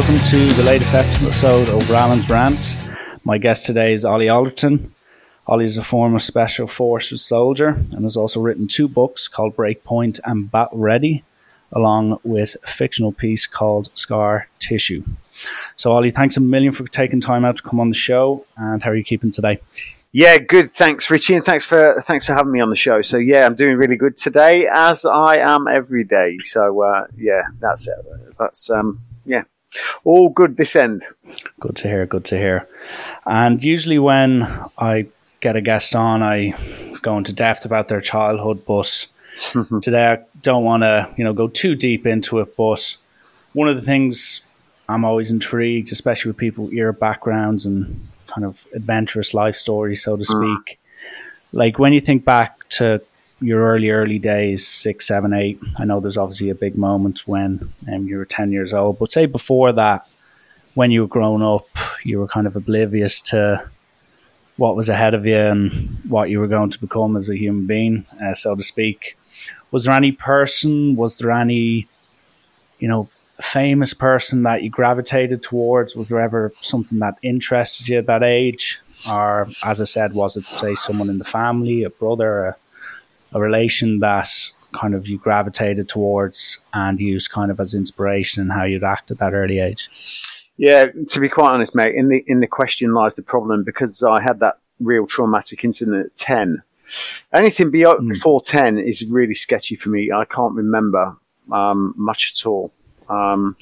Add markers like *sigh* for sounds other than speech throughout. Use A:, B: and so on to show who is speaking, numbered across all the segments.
A: Welcome to the latest episode of Alan's Rant. My guest today is Ollie Ollerton. Ollie is a former Special Forces soldier and has also written two books called Breakpoint and Battle Ready, along with a fictional piece called Scar Tissue. So, Ollie, thanks a million for taking time out to come on the show. And how are you keeping today?
B: Yeah, good. Thanks, Richie, and thanks for thanks for having me on the show. So yeah, I'm doing really good today, as I am every day. So uh, yeah, that's it. That's um, yeah, all good this end.
A: Good to hear. Good to hear. And usually when I get a guest on, I go into depth about their childhood, but *laughs* today I don't want to, you know, go too deep into it. But one of the things I'm always intrigued, especially with people with your backgrounds and kind of adventurous life stories, so to mm. speak. Like when you think back to your early, early days, six, seven, eight, I know there's obviously a big moment when um, you were 10 years old, but say before that, when you were growing up, you were kind of oblivious to what was ahead of you and what you were going to become as a human being, uh, so to speak. Was there any person? Was there any, you know, famous person that you gravitated towards? Was there ever something that interested you at that age? Or, as I said, was it, say, someone in the family, a brother, a, a relation that kind of you gravitated towards and used kind of as inspiration in how you'd act at that early age?
B: Yeah, to be quite honest, mate, in the in the question lies the problem because I had that real traumatic incident at ten. Anything beyond, mm. before ten is really sketchy for me. I can't remember um, much at all. Um,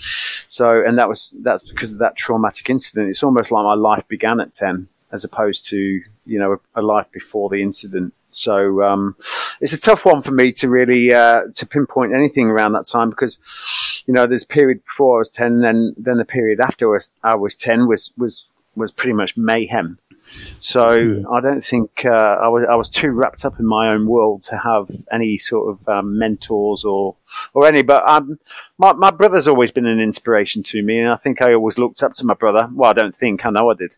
B: so, and that was that's because of that traumatic incident. It's almost like my life began at ten, as opposed to you know a, a life before the incident. So um, it's a tough one for me to really uh, to pinpoint anything around that time because you know there's a period before I was ten, then then the period after I was, I was ten was was was pretty much mayhem. So mm. I don't think uh, I was I was too wrapped up in my own world to have any sort of um, mentors or or any. But um, my my brother's always been an inspiration to me, and I think I always looked up to my brother. Well, I don't think I know I did.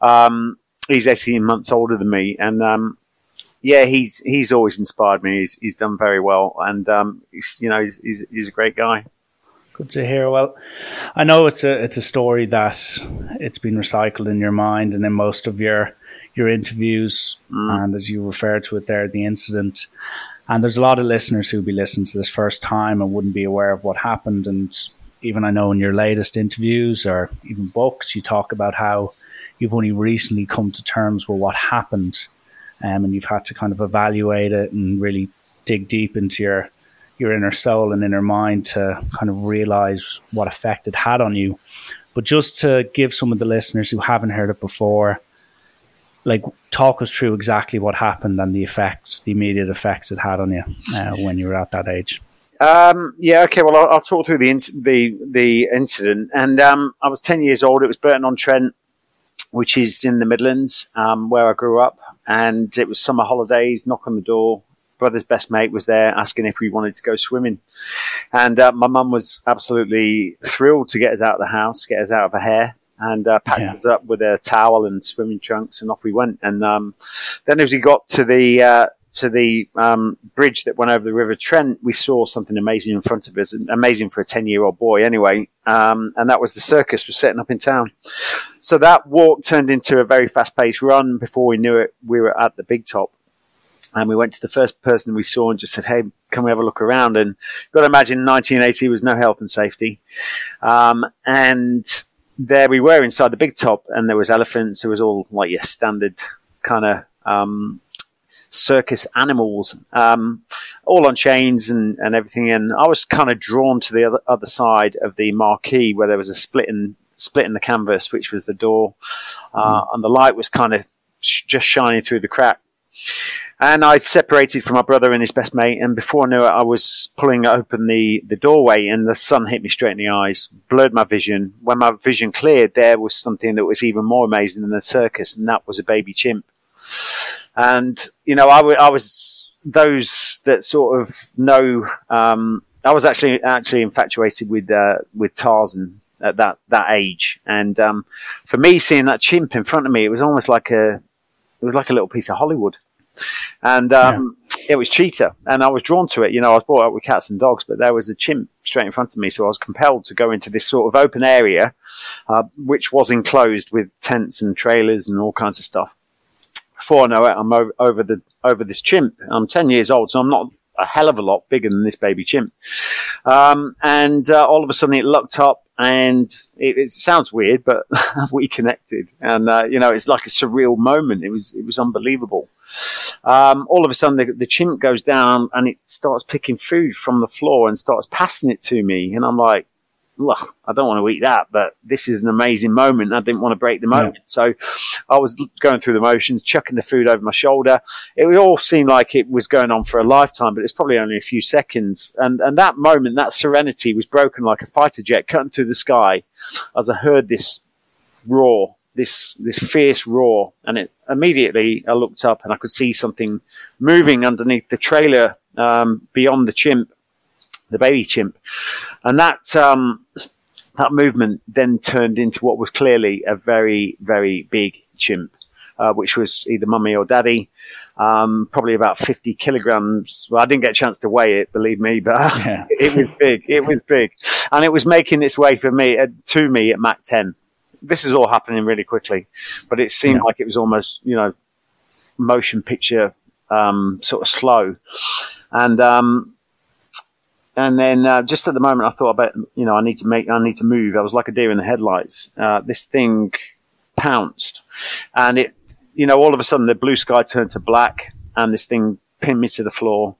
B: Um, he's eighteen months older than me, and um, yeah, he's he's always inspired me. He's he's done very well, and um, he's you know he's, he's, he's a great guy.
A: Good to hear. Well, I know it's a it's a story that it's been recycled in your mind and in most of your your interviews, mm. and as you refer to it there, the incident. And there's a lot of listeners who'll be listening to this first time and wouldn't be aware of what happened. And even I know in your latest interviews or even books, you talk about how you've only recently come to terms with what happened um, and you've had to kind of evaluate it and really dig deep into your your inner soul and inner mind to kind of realize what effect it had on you. But just to give some of the listeners who haven't heard it before, like talk us through exactly what happened and the effects, the immediate effects it had on you uh, when you were at that age.
B: Um, yeah, okay. Well, I'll, I'll talk through the inc- the the incident. And um, I was ten years old. It was Burton on Trent, which is in the Midlands, um, where I grew up and it was summer holidays. Knock on the door. Brother's best mate was there asking if we wanted to go swimming, and uh, my mum was absolutely thrilled to get us out of the house, get us out of her hair, and uh, packed yeah. us up with a towel and swimming trunks, and off we went. And um, then as we got to the uh, to the um, bridge that went over the River Trent, we saw something amazing in front of us, amazing for a 10 year old boy anyway. Um, and that was the circus was setting up in town. So that walk turned into a very fast paced run. Before we knew it, we were at the big top. And we went to the first person we saw and just said, Hey, can we have a look around? And you've got to imagine 1980 was no health and safety. Um, and there we were inside the big top and there was elephants. There was all like your standard kind of, um, circus animals, um, all on chains and, and everything. And I was kind of drawn to the other, other side of the marquee where there was a split in, split in the canvas, which was the door. Uh, mm. and the light was kind of sh- just shining through the crack. And I separated from my brother and his best mate, and before I knew it, I was pulling open the, the doorway, and the sun hit me straight in the eyes, blurred my vision. When my vision cleared, there was something that was even more amazing than the circus, and that was a baby chimp. And, you know, I, w- I was those that sort of know, um, I was actually, actually infatuated with, uh, with Tarzan at that, that age. And, um, for me, seeing that chimp in front of me, it was almost like a, it was like a little piece of Hollywood. And, um, yeah. it was cheetah and I was drawn to it. You know, I was brought up with cats and dogs, but there was a chimp straight in front of me. So I was compelled to go into this sort of open area, uh, which was enclosed with tents and trailers and all kinds of stuff. Before I know it, I'm over, over the over this chimp. I'm 10 years old, so I'm not a hell of a lot bigger than this baby chimp. Um, and uh, all of a sudden, it looked up and it, it sounds weird, but *laughs* we connected, and uh, you know, it's like a surreal moment. It was it was unbelievable. Um, all of a sudden, the, the, chimp goes down and it starts picking food from the floor and starts passing it to me, and I'm like, well, I don't want to eat that, but this is an amazing moment. I didn't want to break the moment. Yeah. So I was going through the motions, chucking the food over my shoulder. It all seemed like it was going on for a lifetime, but it's probably only a few seconds. And, and that moment, that serenity was broken like a fighter jet cutting through the sky as I heard this roar, this, this fierce roar. And it immediately I looked up and I could see something moving underneath the trailer, um, beyond the chimp the baby chimp, and that um, that movement then turned into what was clearly a very very big chimp, uh, which was either mummy or daddy. Um, probably about 50 kilograms. Well, I didn't get a chance to weigh it, believe me, but yeah. *laughs* it was big. It was big. And it was making its way for me, uh, to me at Mach 10. This is all happening really quickly, but it seemed yeah. like it was almost, you know, motion picture, um, sort of slow. And, um, and then uh, just at the moment, I thought about you know I need to make I need to move. I was like a deer in the headlights. Uh, this thing pounced, and it you know all of a sudden the blue sky turned to black, and this thing pinned me to the floor.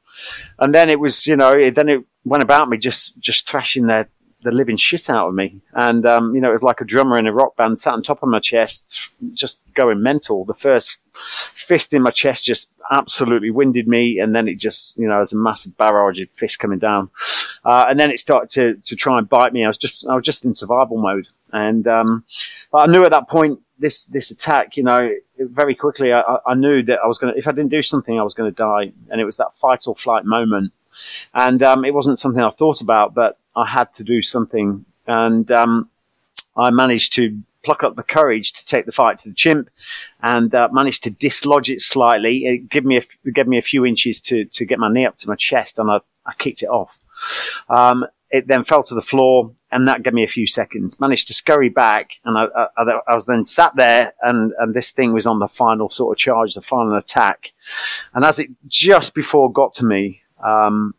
B: And then it was you know it, then it went about me just just thrashing their the living shit out of me. And, um, you know, it was like a drummer in a rock band sat on top of my chest, just going mental. The first fist in my chest just absolutely winded me. And then it just, you know, as a massive barrage of fists coming down. Uh, and then it started to, to try and bite me. I was just, I was just in survival mode. And, um, I knew at that point, this, this attack, you know, very quickly, I, I knew that I was going to, if I didn't do something, I was going to die. And it was that fight or flight moment. And, um, it wasn't something I thought about, but I had to do something. And, um, I managed to pluck up the courage to take the fight to the chimp and uh, managed to dislodge it slightly. It gave me a, gave me a few inches to, to get my knee up to my chest and I, I kicked it off. Um, it then fell to the floor and that gave me a few seconds. Managed to scurry back and I, I, I was then sat there and, and this thing was on the final sort of charge, the final attack. And as it just before got to me, um,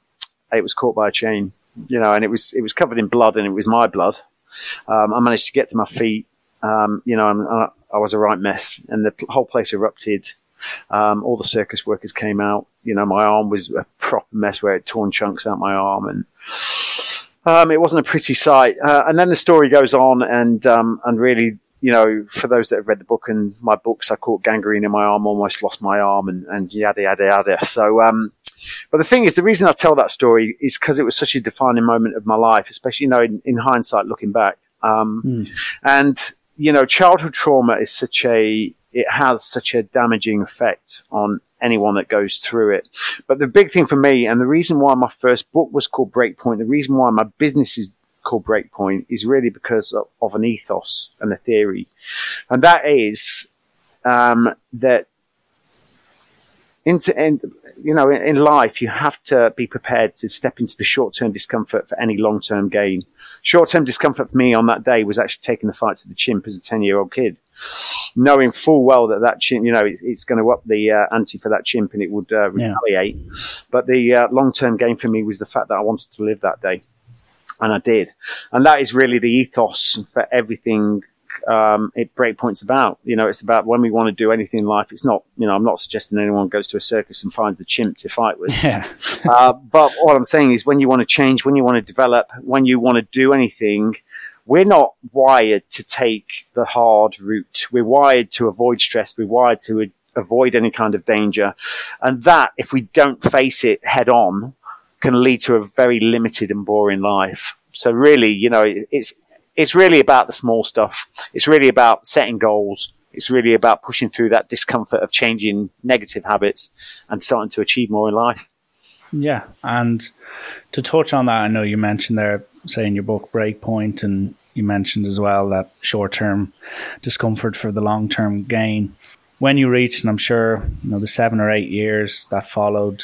B: it was caught by a chain, you know, and it was, it was covered in blood and it was my blood. Um, I managed to get to my feet, um, you know, I, I, was a right mess, and the whole place erupted. Um, all the circus workers came out. You know, my arm was a proper mess where it torn chunks out my arm, and um, it wasn't a pretty sight. Uh, and then the story goes on, and um, and really, you know, for those that have read the book and my books, I caught gangrene in my arm, almost lost my arm, and, and yada yada yada. So, um, but the thing is, the reason I tell that story is because it was such a defining moment of my life, especially you know in, in hindsight, looking back. Um, mm. And you know, childhood trauma is such a, it has such a damaging effect on anyone that goes through it. But the big thing for me, and the reason why my first book was called Breakpoint, the reason why my business is called Breakpoint is really because of, of an ethos and a theory. And that is, um, that into, in, you know, in, in life, you have to be prepared to step into the short term discomfort for any long term gain. Short term discomfort for me on that day was actually taking the fight to the chimp as a 10 year old kid, knowing full well that that chimp, you know, it's, it's going to up the uh, ante for that chimp and it would uh, retaliate. Yeah. But the uh, long term gain for me was the fact that I wanted to live that day. And I did. And that is really the ethos for everything um, it breakpoints about. You know, it's about when we want to do anything in life. It's not, you know, I'm not suggesting anyone goes to a circus and finds a chimp to fight with.
A: Yeah. *laughs*
B: uh, but what I'm saying is when you want to change, when you want to develop, when you want to do anything, we're not wired to take the hard route. We're wired to avoid stress. We're wired to avoid any kind of danger. And that, if we don't face it head on, can lead to a very limited and boring life. So really, you know, it's it's really about the small stuff. It's really about setting goals. It's really about pushing through that discomfort of changing negative habits and starting to achieve more in life.
A: Yeah. And to touch on that, I know you mentioned there, say in your book, Breakpoint, and you mentioned as well that short term discomfort for the long term gain. When you reached, and I'm sure, you know, the seven or eight years that followed,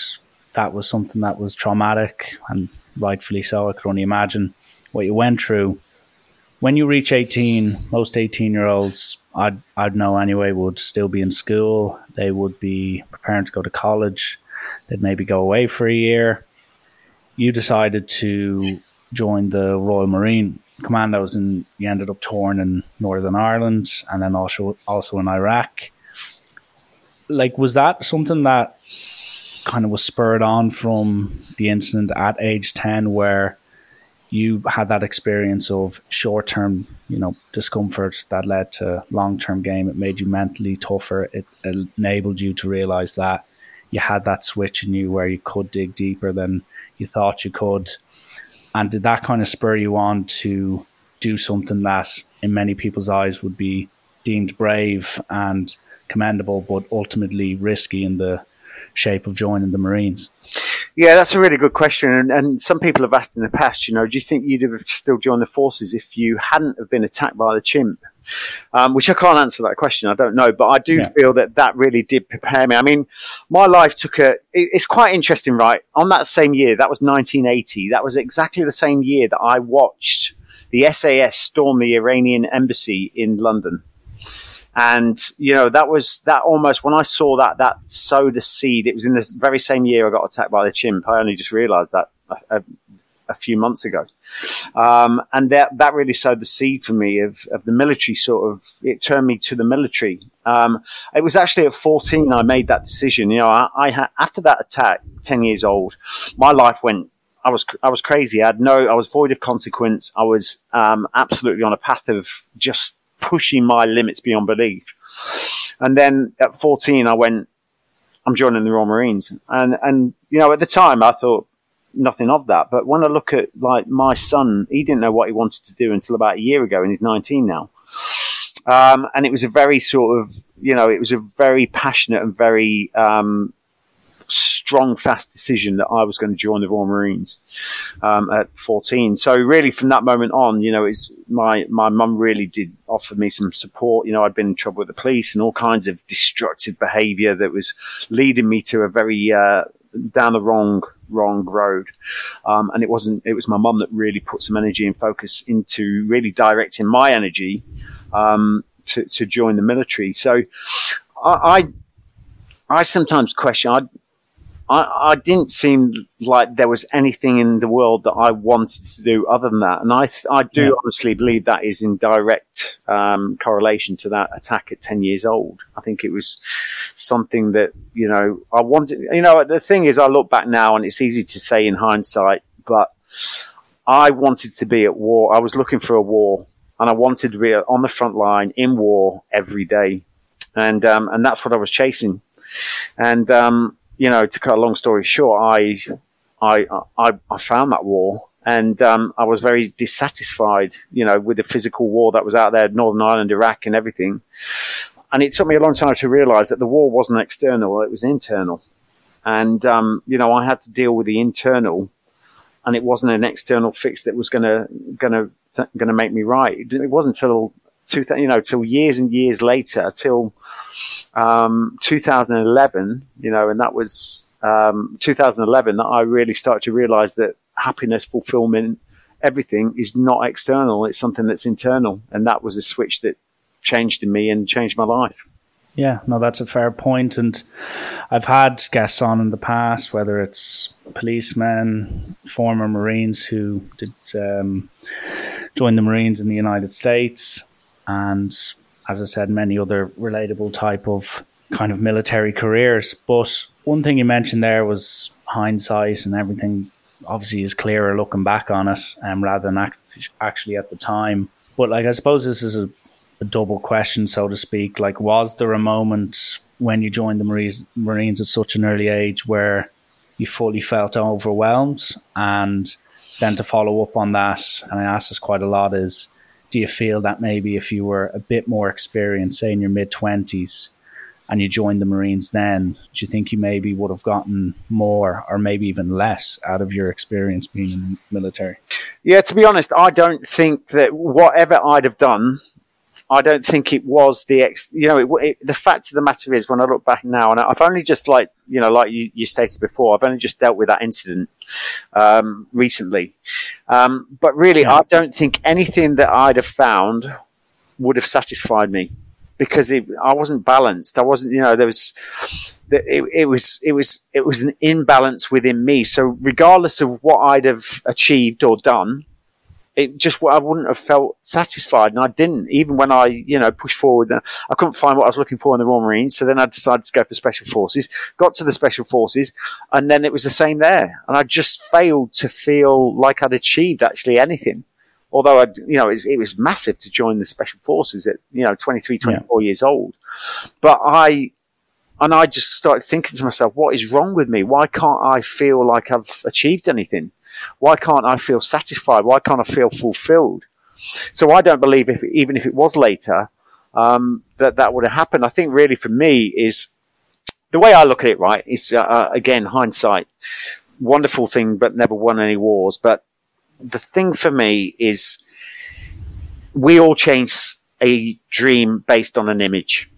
A: that was something that was traumatic and rightfully so. I could only imagine what you went through. When you reach 18, most 18 year olds, I'd, I'd know anyway, would still be in school. They would be preparing to go to college. They'd maybe go away for a year. You decided to join the Royal Marine Commandos and you ended up touring in Northern Ireland and then also also in Iraq. Like, was that something that kind of was spurred on from the incident at age 10 where you had that experience of short term, you know, discomfort that led to long term game. It made you mentally tougher. It enabled you to realize that you had that switch in you where you could dig deeper than you thought you could. And did that kind of spur you on to do something that, in many people's eyes, would be deemed brave and commendable, but ultimately risky in the shape of joining the Marines?
B: Yeah, that's a really good question. And, and, some people have asked in the past, you know, do you think you'd have still joined the forces if you hadn't have been attacked by the chimp? Um, which I can't answer that question. I don't know, but I do yeah. feel that that really did prepare me. I mean, my life took a. It, it's quite interesting, right? On that same year, that was 1980. That was exactly the same year that I watched the SAS storm the Iranian embassy in London. And, you know, that was that almost when I saw that, that sowed a seed. It was in this very same year I got attacked by the chimp. I only just realized that a, a, a few months ago. Um, and that, that really sowed the seed for me of, of the military sort of, it turned me to the military. Um, it was actually at 14 I made that decision. You know, I, I after that attack, 10 years old, my life went I was I was crazy. I had no. I was void of consequence. I was um, absolutely on a path of just pushing my limits beyond belief. And then at 14, I went, I'm joining the Royal Marines. And, and, you know, at the time I thought nothing of that. But when I look at like my son, he didn't know what he wanted to do until about a year ago and he's 19 now. Um, and it was a very sort of, you know, it was a very passionate and very, um, strong, fast decision that I was going to join the Royal Marines um, at 14. So really, from that moment on, you know, it's my my mum really did offer me some support. You know, I'd been in trouble with the police and all kinds of destructive behaviour that was leading me to a very uh, down the wrong wrong road. Um, and it wasn't. It was my mum that really put some energy and focus into really directing my energy um, to to join the military. So I, I I sometimes question. I I, I, didn't seem like there was anything in the world that I wanted to do other than that. And I, I do yeah. honestly believe that is in direct um, correlation to that attack at 10 years old. I think it was something that, you know, I wanted, you know, the thing is, I look back now and it's easy to say in hindsight, but I wanted to be at war. I was looking for a war and I wanted to be on the front line in war every day. And, um, and that's what I was chasing. And, um, you know, to cut a long story short, I, I, I, I found that war and um, I was very dissatisfied, you know, with the physical war that was out there, Northern Ireland, Iraq, and everything. And it took me a long time to realise that the war wasn't external; it was internal. And um, you know, I had to deal with the internal, and it wasn't an external fix that was going to going to going to make me right. It wasn't until two, you know, till years and years later, till um, 2011, you know, and that was um, 2011 that I really started to realize that happiness, fulfillment, everything is not external. It's something that's internal. And that was a switch that changed in me and changed my life.
A: Yeah, no, that's a fair point. And I've had guests on in the past, whether it's policemen, former Marines who did um, join the Marines in the United States, and as I said, many other relatable type of kind of military careers. But one thing you mentioned there was hindsight and everything obviously is clearer looking back on it um, rather than actually at the time. But like, I suppose this is a, a, double question, so to speak. Like, was there a moment when you joined the Marines, Marines at such an early age where you fully felt overwhelmed? And then to follow up on that, and I ask this quite a lot, is do you feel that maybe if you were a bit more experienced, say in your mid 20s, and you joined the Marines then, do you think you maybe would have gotten more or maybe even less out of your experience being in the military?
B: Yeah, to be honest, I don't think that whatever I'd have done I don't think it was the ex. You know, it, it, the fact of the matter is, when I look back now, and I've only just like you know, like you, you stated before, I've only just dealt with that incident um, recently. Um, but really, yeah. I don't think anything that I'd have found would have satisfied me because it, I wasn't balanced. I wasn't, you know, there was. It, it was it was it was an imbalance within me. So regardless of what I'd have achieved or done, it just I wouldn't have felt satisfied, and I didn't. Even when I, you know, pushed forward, I couldn't find what I was looking for in the Royal Marines. So then I decided to go for Special Forces. Got to the Special Forces, and then it was the same there. And I just failed to feel like I'd achieved actually anything. Although I, you know, it was, it was massive to join the Special Forces at you know 23, 24 yeah. years old. But I and I just started thinking to myself, what is wrong with me? Why can't I feel like I've achieved anything? Why can't I feel satisfied? Why can't I feel fulfilled? So I don't believe if even if it was later um, that that would have happened. I think really for me is the way I look at it. Right, is uh, uh, again hindsight, wonderful thing, but never won any wars. But the thing for me is we all chase a dream based on an image.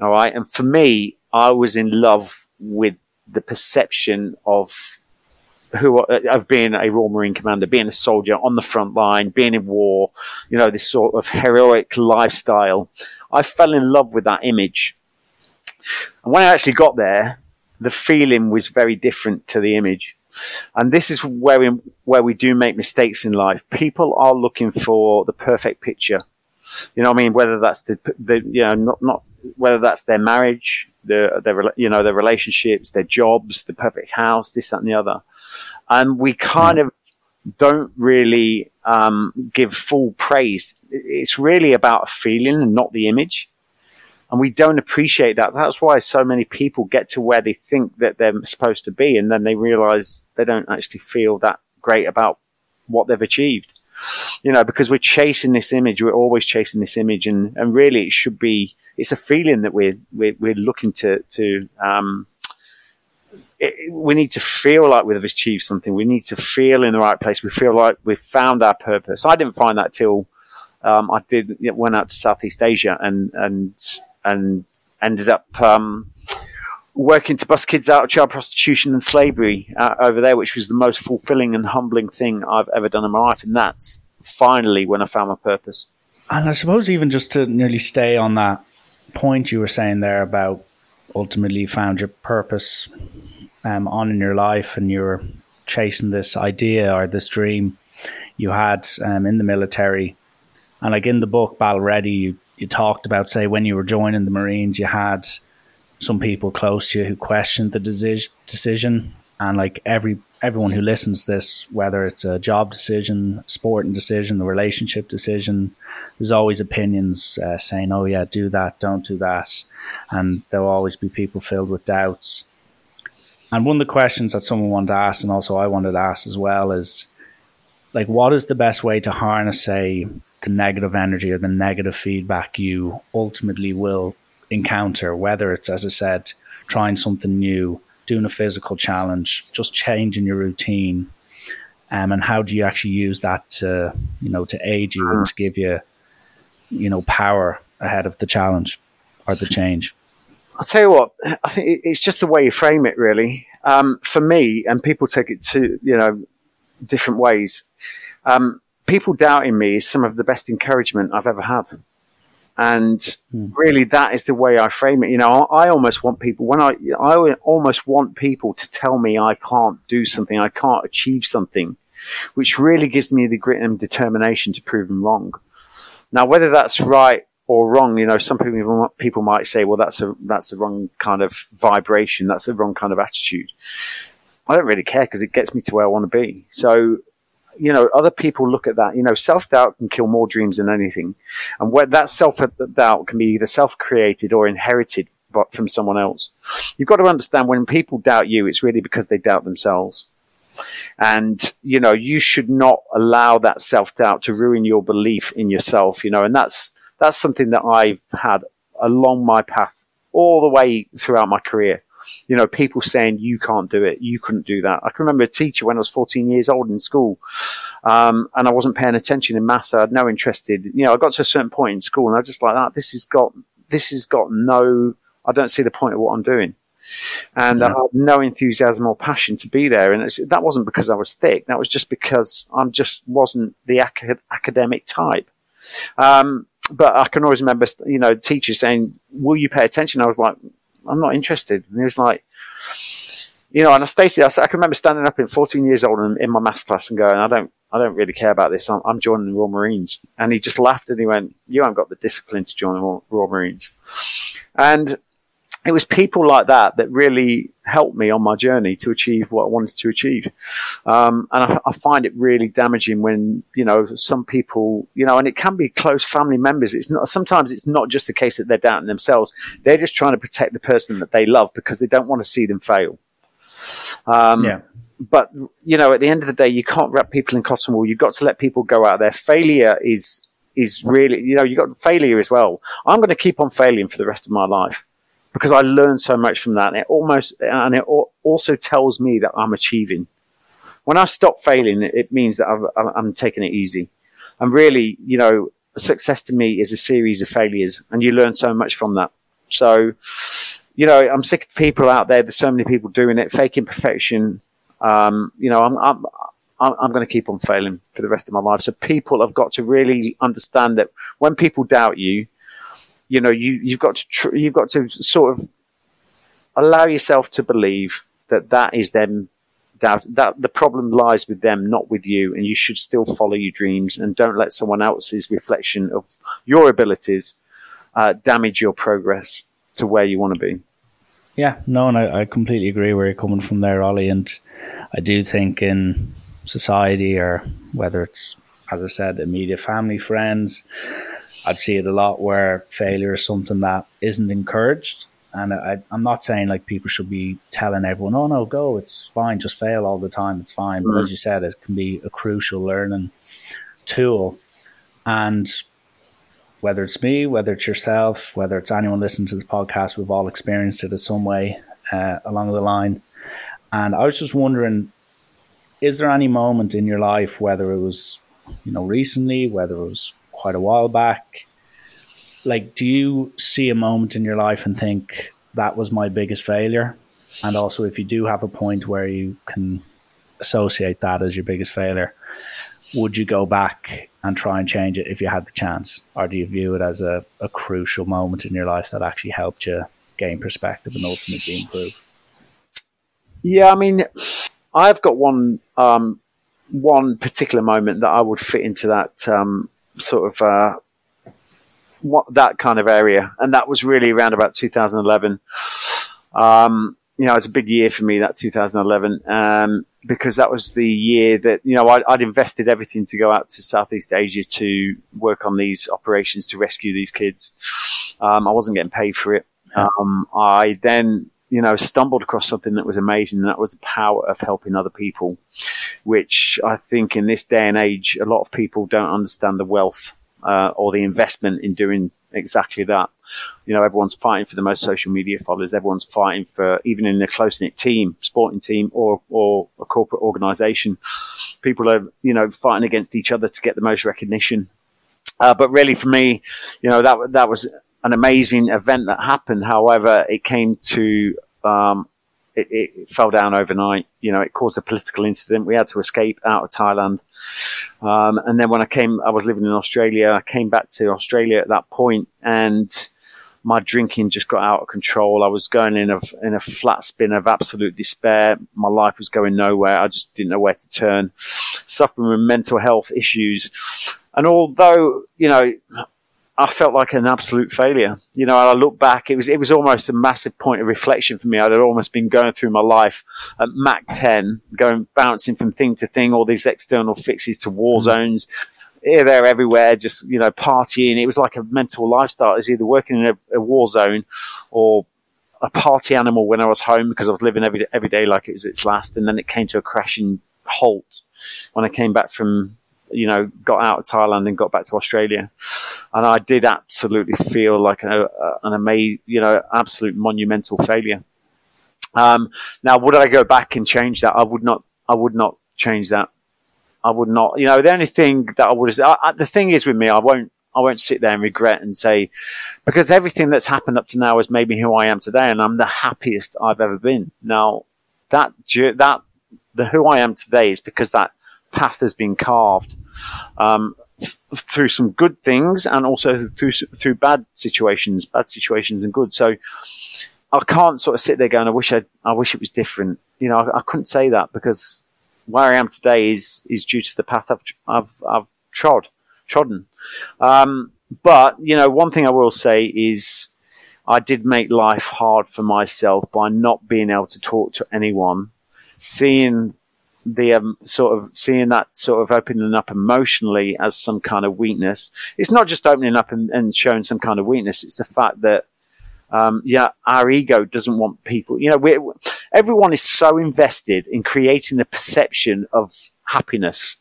B: All right, and for me, I was in love with the perception of who of being a Royal Marine commander, being a soldier on the front line, being in war, you know, this sort of heroic lifestyle. I fell in love with that image. And when I actually got there, the feeling was very different to the image. And this is where we, where we do make mistakes in life. People are looking for the perfect picture. You know I mean? Whether that's the, the, you know, not, not, whether that's their marriage, their, their, you know, their relationships, their jobs, the perfect house, this, that, and the other and we kind of don't really um, give full praise. It's really about a feeling and not the image. And we don't appreciate that. That's why so many people get to where they think that they're supposed to be, and then they realize they don't actually feel that great about what they've achieved. You know, because we're chasing this image, we're always chasing this image, and, and really it should be, it's a feeling that we're, we're, we're looking to, to, um, it, we need to feel like we've achieved something. We need to feel in the right place. We feel like we've found our purpose. I didn't find that till um, I did went out to Southeast Asia and and and ended up um, working to bust kids out of child prostitution and slavery uh, over there, which was the most fulfilling and humbling thing I've ever done in my life. And that's finally when I found my purpose.
A: And I suppose even just to nearly stay on that point you were saying there about ultimately found your purpose um, on in your life and you're chasing this idea or this dream you had um, in the military. And like in the book Battle Ready, you, you talked about, say, when you were joining the Marines, you had some people close to you who questioned the deci- decision. And like every everyone who listens to this, whether it's a job decision, sporting decision, a relationship decision, there's always opinions uh, saying, "Oh yeah, do that, don't do that," and there'll always be people filled with doubts. And one of the questions that someone wanted to ask, and also I wanted to ask as well, is like, what is the best way to harness, say, the negative energy or the negative feedback you ultimately will encounter, whether it's, as I said, trying something new, doing a physical challenge, just changing your routine, um, and how do you actually use that to, you know, to aid you and to give you, you know, power ahead of the challenge or the change?
B: I'll tell you what, I think it's just the way you frame it, really. Um, for me, and people take it to, you know, different ways. Um, people doubting me is some of the best encouragement I've ever had. And mm. really, that is the way I frame it. You know, I, I almost want people, when I, I almost want people to tell me I can't do something, I can't achieve something, which really gives me the grit and determination to prove them wrong. Now, whether that's right or wrong. You know, some people people might say, well, that's a that's the wrong kind of vibration. That's the wrong kind of attitude. I don't really care because it gets me to where I want to be. So, you know, other people look at that. You know, self doubt can kill more dreams than anything, and where that self doubt can be either self created or inherited from someone else. You've got to understand when people doubt you, it's really because they doubt themselves. And, you know, you should not allow that self doubt to ruin your belief in yourself, you know, and that's, that's something that I've had along my path all the way throughout my career. you know, people saying you can't do it, you couldn't do that. I can remember a teacher when I was 14 years old in school, um, and I wasn't paying attention in maths. I had no interest in, you know, I got to a certain point in school and I was just like, that. Ah, this has got, this has got no, I don't see the point of what I'm doing. And yeah. I had no enthusiasm or passion to be there. And that wasn't because I was thick. That was just because I just wasn't the ac- academic type. Um, but I can always remember, you know, teachers saying, "Will you pay attention?" I was like, "I'm not interested." And he was like, you know, and I stated, I, I can remember standing up in 14 years old in, in my maths class and going, "I don't, I don't really care about this. I'm, I'm, joining the Royal Marines." And he just laughed and he went, "You haven't got the discipline to join the Royal Marines." And it was people like that that really helped me on my journey to achieve what I wanted to achieve. Um, and I, I, find it really damaging when, you know, some people, you know, and it can be close family members. It's not, sometimes it's not just the case that they're doubting themselves. They're just trying to protect the person that they love because they don't want to see them fail. Um, yeah. But, you know, at the end of the day, you can't wrap people in cotton wool. You've got to let people go out there. Failure is, is really, you know, you've got failure as well. I'm going to keep on failing for the rest of my life because I learned so much from that. And it almost, and it also tells me that I'm achieving. When I stop failing, it means that i am taking it easy. And really, you know, success to me is a series of failures and you learn so much from that. So, you know, I'm sick of people out there. There's so many people doing it, faking perfection. Um, you know, I'm, I'm, I'm going to keep on failing for the rest of my life. So people have got to really understand that when people doubt you, you know, you, you've got to, tr- you've got to sort of allow yourself to believe that that is them doubt that the problem lies with them, not with you, and you should still follow your dreams and don't let someone else's reflection of your abilities uh, damage your progress to where you want to be.
A: Yeah, no, and I, I completely agree where you're coming from there, Ollie. And I do think in society, or whether it's, as I said, immediate family, friends, I'd see it a lot where failure is something that isn't encouraged. And I, am not saying like people should be telling everyone, oh no, go, it's fine, just fail all the time, it's fine. Mm-hmm. But as mm. you said, it can be a crucial learning tool. And whether it's me, whether it's yourself, whether it's anyone listening to this podcast, we've all experienced it in some way uh, along the line. And I was just wondering, is there any moment in your life, whether it was, you know, recently, whether it was quite a while back. Like, do you see a moment in your life and think that was my biggest failure? And also, if you do have a point where you can associate that as your biggest failure, would you go back and try and change it if you had the chance? Or do you view it as a, a crucial moment in your life that actually helped you gain perspective and ultimately improve?
B: Yeah, I mean, I've got one um, one particular moment that I would fit into that um, sort of uh, what that kind of area, and that was really around about 2011. Um, you know, it's a big year for me that 2011 um, because that was the year that you know I'd, I'd, invested everything to go out to Southeast Asia to work on these operations to rescue these kids. Um, I wasn't getting paid for it. Um, I then you know, stumbled across something that was amazing, and that was the power of helping other people, which I think in this day and age, a lot of people don't understand the wealth uh, or the investment in doing exactly that. You know, everyone's fighting for the most social media followers. Everyone's fighting for, even in a close knit team, sporting team or, or a corporate organization, people are, you know, fighting against each other to get the most recognition. Uh, but really for me, you know, that, that was an amazing event that happened. However, it came to um, it, it, fell down overnight. You know, it caused a political incident. We had to escape out of Thailand. Um, and then when I came, I was living in Australia. I came back to Australia at that point, and my drinking just got out of control. I was going in a in a flat spin of absolute despair. My life was going nowhere. I just didn't know where to turn. Suffering with mental health issues, and although you know I felt like an absolute failure. You know, I look back, it was it was almost a massive point of reflection for me. I'd almost been going through my life at Mach 10, going bouncing from thing to thing, all these external fixes to war mm. zones, here, there, everywhere, just you know, partying. It was like a mental lifestyle. I was either working in a, a war zone or a party animal when I was home because I was living every every day like it was its last, and then it came to a crashing halt when I came back from you know, got out of Thailand and got back to Australia. And I did absolutely feel like a, a, an amazing, you know, absolute monumental failure. Um, now, would I go back and change that? I would not. I would not change that. I would not. You know, the only thing that I would. I, I, the thing is with me, I won't. I won't sit there and regret and say, because everything that's happened up to now has made me who I am today, and I'm the happiest I've ever been. Now, that that the who I am today is because that path has been carved um, through some good things and also through through bad situations, bad situations and good. So I can't sort of sit there going, I wish I I wish it was different. You know, I, I couldn't say that because where I am today is is due to the path I've I've, I've trod trodden. Um, but you know, one thing I will say is. I did make life hard for myself by not being able to talk to anyone, seeing the um, sort of seeing that sort of opening up emotionally as some kind of weakness. It's not just opening up and, and showing some kind of weakness. It's the fact that um, yeah, our ego doesn't want people. You know, we everyone is so invested in creating the perception of happiness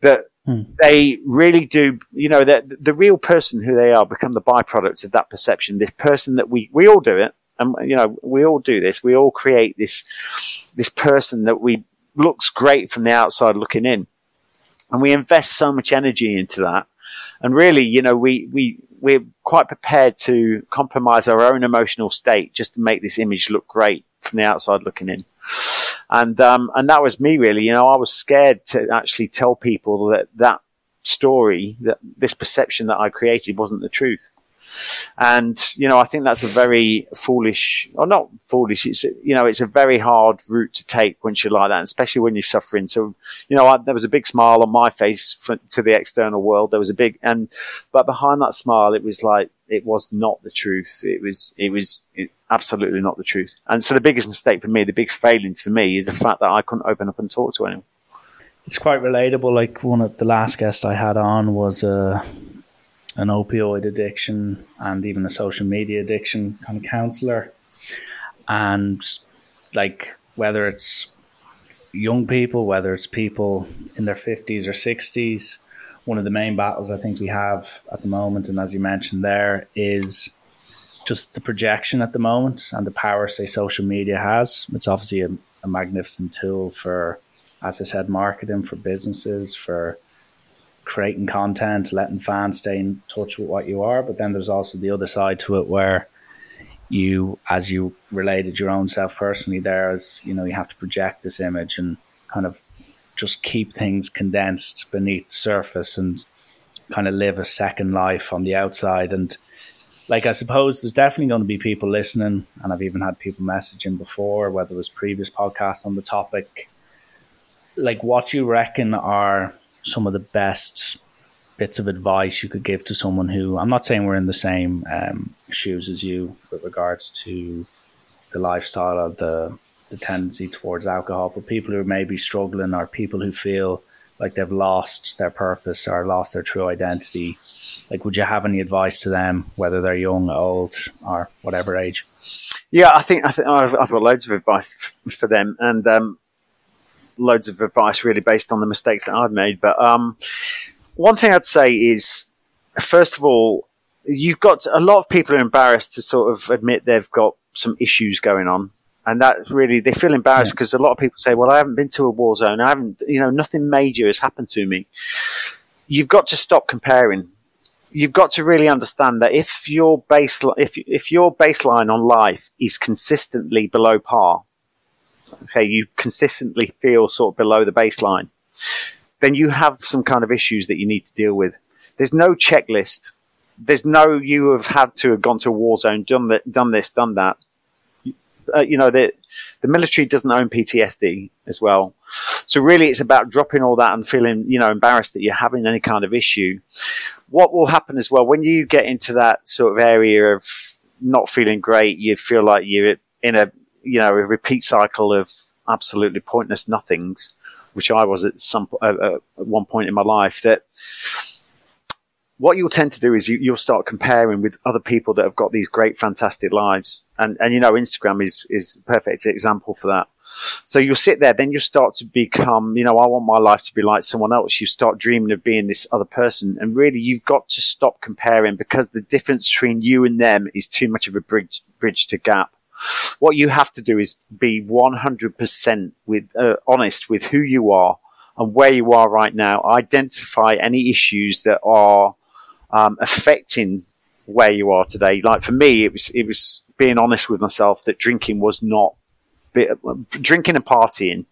B: that hmm. they really do. You know, that the real person who they are become the byproducts of that perception. This person that we we all do it, and you know, we all do this. We all create this this person that we looks great from the outside looking in, and we invest so much energy into that. And really, you know, we we we're quite prepared to compromise our own emotional state just to make this image look great from the outside looking in. And um, and that was me really. You know, I was scared to actually tell people that that story, that this perception that I created wasn't the truth. And, you know, I think that's a very foolish, or not foolish, it's, you know, it's a very hard route to take once you're like that, especially when you're suffering. So, you know, I, there was a big smile on my face for, to the external world. There was a big, and, but behind that smile, it was like, it was not the truth. It was, it was it, absolutely not the truth. And so the biggest mistake for me, the biggest failings for me is the fact that I couldn't open up and talk to anyone.
A: It's quite relatable. Like one of the last guests I had on was, uh, an opioid addiction and even a social media addiction kind of counselor. And like whether it's young people, whether it's people in their 50s or 60s, one of the main battles I think we have at the moment, and as you mentioned there, is just the projection at the moment and the power, say, social media has. It's obviously a, a magnificent tool for, as I said, marketing, for businesses, for creating content, letting fans stay in touch with what you are. But then there's also the other side to it where you, as you related your own self personally, there is, you know, you have to project this image and kind of just keep things condensed beneath the surface and kind of live a second life on the outside. And like, I suppose there's definitely going to be people listening, and I've even had people messaging before, whether it was previous podcasts on the topic. Like, what you reckon are some of the best bits of advice you could give to someone who I'm not saying we're in the same um, shoes as you with regards to the lifestyle of the the tendency towards alcohol, but people who may be struggling or people who feel like they've lost their purpose or lost their true identity. Like, would you have any advice to them, whether they're young, old, or whatever age?
B: Yeah, I think I think I've, I've got loads of advice f- for them, and um, loads of advice really based on the mistakes that I've made. But um, one thing I'd say is, first of all, you've got a lot of people are embarrassed to sort of admit they've got some issues going on. And that really, they feel embarrassed because yeah. a lot of people say, well, I haven't been to a war zone. I haven't, you know, nothing major has happened to me. You've got to stop comparing you've got to really understand that if your baseline if if your baseline on life is consistently below par, okay, you consistently feel sort of below the baseline, then you have some kind of issues that you need to deal with. There's no checklist. There's no you have had to have gone to a war zone, done that, done this, done that. Uh, you know the the military doesn't own PTSD as well, so really it's about dropping all that and feeling you know embarrassed that you're having any kind of issue. What will happen as well when you get into that sort of area of not feeling great, you feel like you're in a you know, a repeat cycle of absolutely pointless nothings, which I was at some uh, at one point in my life. That what you'll tend to do is you, will start comparing with other people that have got these great, fantastic lives, and and you know, Instagram is is a perfect example for that. So you'll sit there, then you start to become, you know, I want my life to be like someone else. You start dreaming of being this other person. And really, you've got to stop comparing because the difference between you and them is too much of a bridge, bridge to gap. What you have to do is be 100% with, uh, honest with who you are and where you are right now. Identify any issues that are um, affecting where you are today. Like for me, it was it was being honest with myself that drinking was not drinking and partying.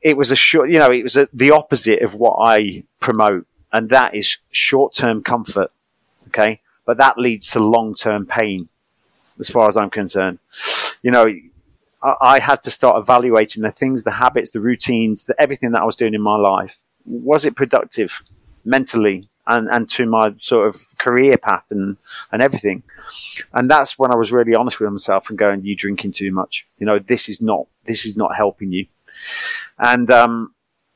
B: It was a short, you know, it was a, the opposite of what I promote, and that is short term comfort. Okay, but that leads to long term pain, as far as I'm concerned. You know, I, I had to start evaluating the things, the habits, the routines, the, everything that I was doing in my life. Was it productive mentally, and, and to my sort of career path and, and everything. And that's when I was really honest with myself and going, you drinking too much. You know, this is not, this is not helping you. And, um,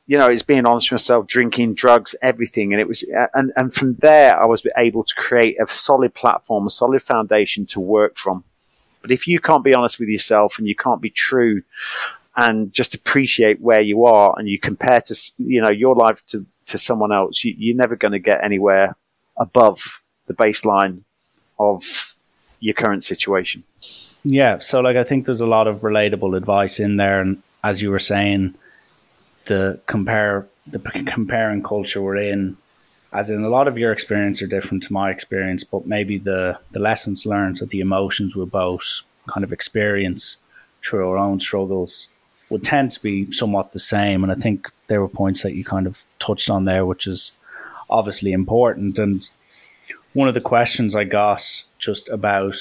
B: you know, it's being honest with myself, drinking, drugs, everything. And it was, uh, and, and from there, I was able to create a solid platform, a solid foundation to work from. But if you can't be honest with yourself and you can't be true and just appreciate where you are and you compare to, you know, your life to to someone else, you, are never going to get anywhere above the baseline of your current situation.
A: Yeah, so like I think there's a lot of relatable advice in there, and as you were saying, the compare the *laughs* comparing culture we're in, as in a lot of your experience are different to my experience, but maybe the the lessons learned, that the emotions we both kind of experience through our own struggles would tend to be somewhat the same. And I think there were points that you kind of touched on there, which is obviously important. And one of the questions I got just about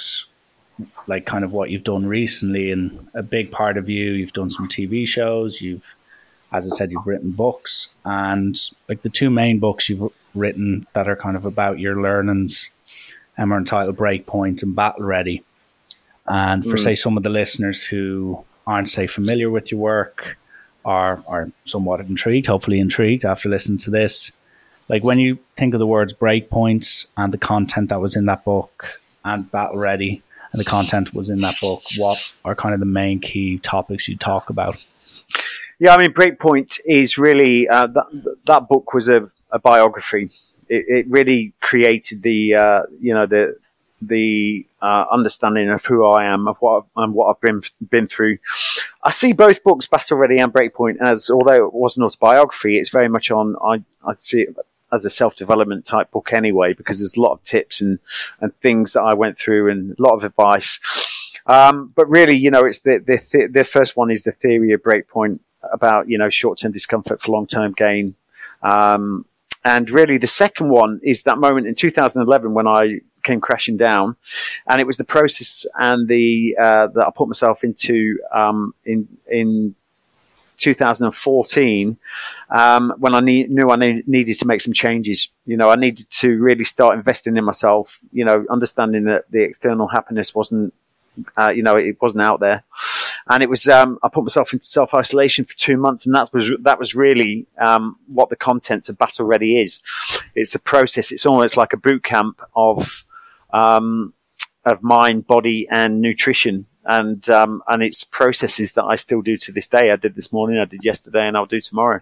A: like kind of what you've done recently and a big part of you, you've done some TV shows, you've as I said, you've written books and like the two main books you've written that are kind of about your learnings and are entitled Breakpoint and Battle Ready. And for mm. say some of the listeners who aren't say familiar with your work are are somewhat intrigued, hopefully intrigued after listening to this. Like when you think of the words breakpoints and the content that was in that book and battle ready and the content was in that book, what are kind of the main key topics you talk about?
B: Yeah, I mean, Breakpoint is really uh, that that book was a, a biography. It, it, really created the uh, you know the the uh, understanding of who I am, of what and what I've been been through. I see both books, Battle Ready and Breakpoint, as although it was an autobiography, it's very much on. I I see it as a self development type book anyway, because there's a lot of tips and and things that I went through and a lot of advice. Um, but really, you know, it's the the the first one is the theory of Breakpoint about you know short term discomfort for long term gain. Um, and really, the second one is that moment in 2011 when I came crashing down, and it was the process and the uh, that I put myself into um, in in 2014 um, when I need, knew I need, needed to make some changes. You know, I needed to really start investing in myself. You know, understanding that the external happiness wasn't, uh, you know, it wasn't out there. And it was, um, I put myself into self isolation for two months, and that was that was really um, what the content of Battle Ready is. It's the process. It's almost like a boot camp of um, of mind, body, and nutrition. And um, and it's processes that I still do to this day. I did this morning, I did yesterday, and I'll do tomorrow.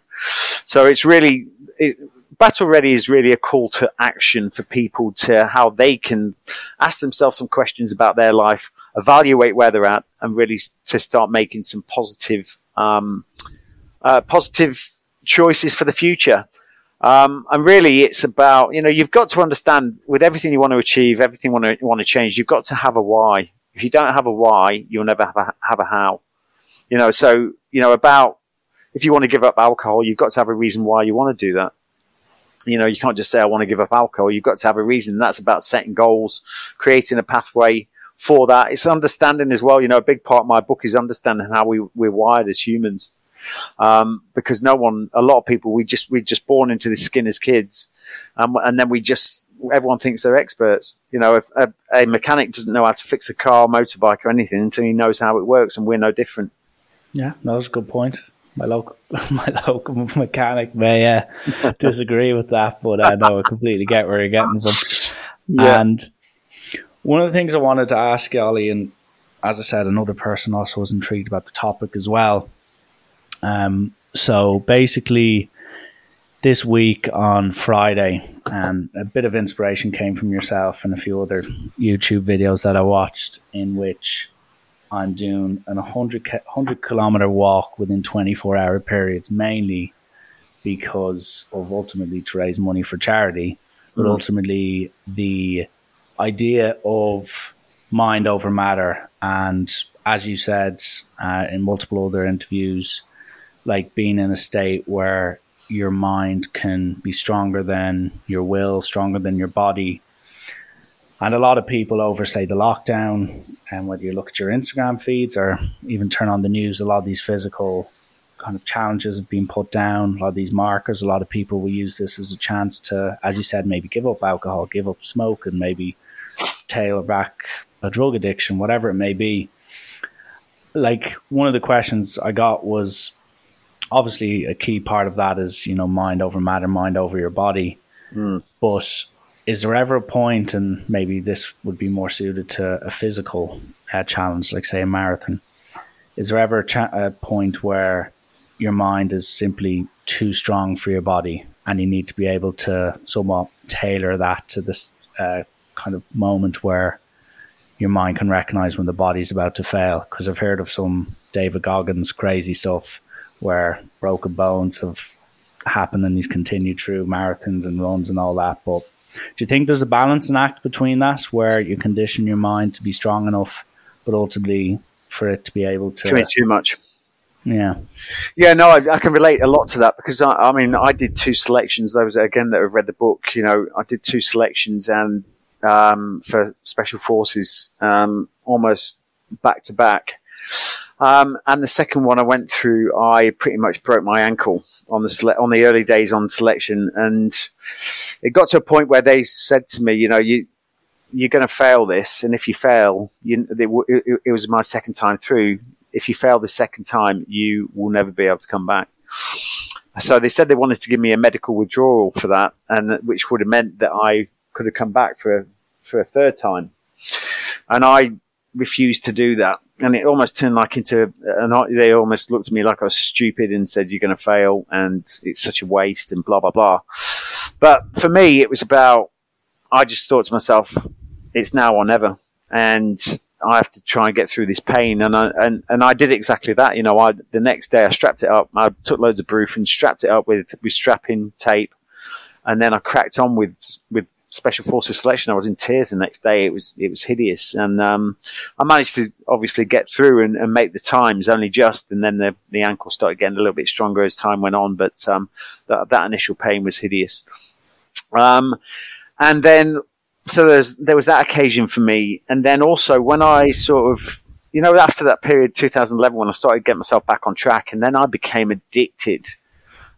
B: So it's really it, Battle Ready is really a call to action for people to how they can ask themselves some questions about their life, evaluate where they're at, and really to start making some positive um, uh, positive choices for the future. Um, and really, it's about you know you've got to understand with everything you want to achieve, everything you want to want to change. You've got to have a why. If you don't have a why, you'll never have a, have a how. You know, so you know about if you want to give up alcohol, you've got to have a reason why you want to do that. You know, you can't just say I want to give up alcohol. You've got to have a reason. That's about setting goals, creating a pathway for that. It's understanding as well. You know, a big part of my book is understanding how we, we're wired as humans um, because no one, a lot of people, we just we're just born into this skin as kids, um, and then we just everyone thinks they're experts. You know, if a, a, mechanic doesn't know how to fix a car, motorbike, or anything until he knows how it works, and we're no different.
A: Yeah, that was a good point. My local *laughs* my local mechanic may uh, *laughs* disagree with that, but I know I completely get where you're getting from. Yeah. And one of the things I wanted to ask you, Ollie, and as I said, another person also was intrigued about the topic as well, um, so basically, this week on Friday, and a bit of inspiration came from yourself and a few other YouTube videos that I watched, in which I'm doing an 100, 100 kilometer walk within 24 hour periods, mainly because of ultimately to raise money for charity, but mm. ultimately the idea of mind over matter. And as you said uh, in multiple other interviews, like being in a state where your mind can be stronger than your will, stronger than your body. And a lot of people over, say, the lockdown, and whether you look at your Instagram feeds or even turn on the news, a lot of these physical kind of challenges have been put down. A lot of these markers, a lot of people will use this as a chance to, as you said, maybe give up alcohol, give up smoke, and maybe tail back a drug addiction, whatever it may be. Like one of the questions I got was obviously a key part of that is you know mind over matter, mind over your body. Mm. But is there ever a point, and maybe this would be more suited to a physical uh, challenge, like say a marathon? Is there ever a, cha- a point where your mind is simply too strong for your body, and you need to be able to somewhat tailor that to this uh, kind of moment where your mind can recognize when the body's about to fail? Because I've heard of some David Goggins crazy stuff where broken bones have happened and he's continued through marathons and runs and all that. But do you think there's a balancing act between that where you condition your mind to be strong enough, but ultimately for it to be able to.
B: Commit too much.
A: Yeah.
B: Yeah, no, I, I, can relate a lot to that because I, I, mean, I did two selections. Those again that have read the book, you know, I did two selections and um, for special forces um, almost back to back. Um, and the second one I went through, I pretty much broke my ankle on the sele- on the early days on selection, and it got to a point where they said to me, you know, you you're going to fail this, and if you fail, you, it, it, it, was my second time through. If you fail the second time, you will never be able to come back. So they said they wanted to give me a medical withdrawal for that, and which would have meant that I could have come back for for a third time, and I refused to do that and it almost turned like into an they almost looked at me like I was stupid and said you're going to fail and it's such a waste and blah blah blah. But for me, it was about I just thought to myself, it's now or never, and I have to try and get through this pain. And I and, and I did exactly that. You know, I the next day I strapped it up. I took loads of and strapped it up with with strapping tape, and then I cracked on with with special forces selection. I was in tears the next day. It was it was hideous, and um, I managed to obviously get through and, and, make the times only just, and then the the ankle started getting a little bit stronger as time went on. But um, that that initial pain was hideous. Um, and then so there was that occasion for me, and then also when I sort of you know after that period 2011 when I started getting myself back on track, and then I became addicted,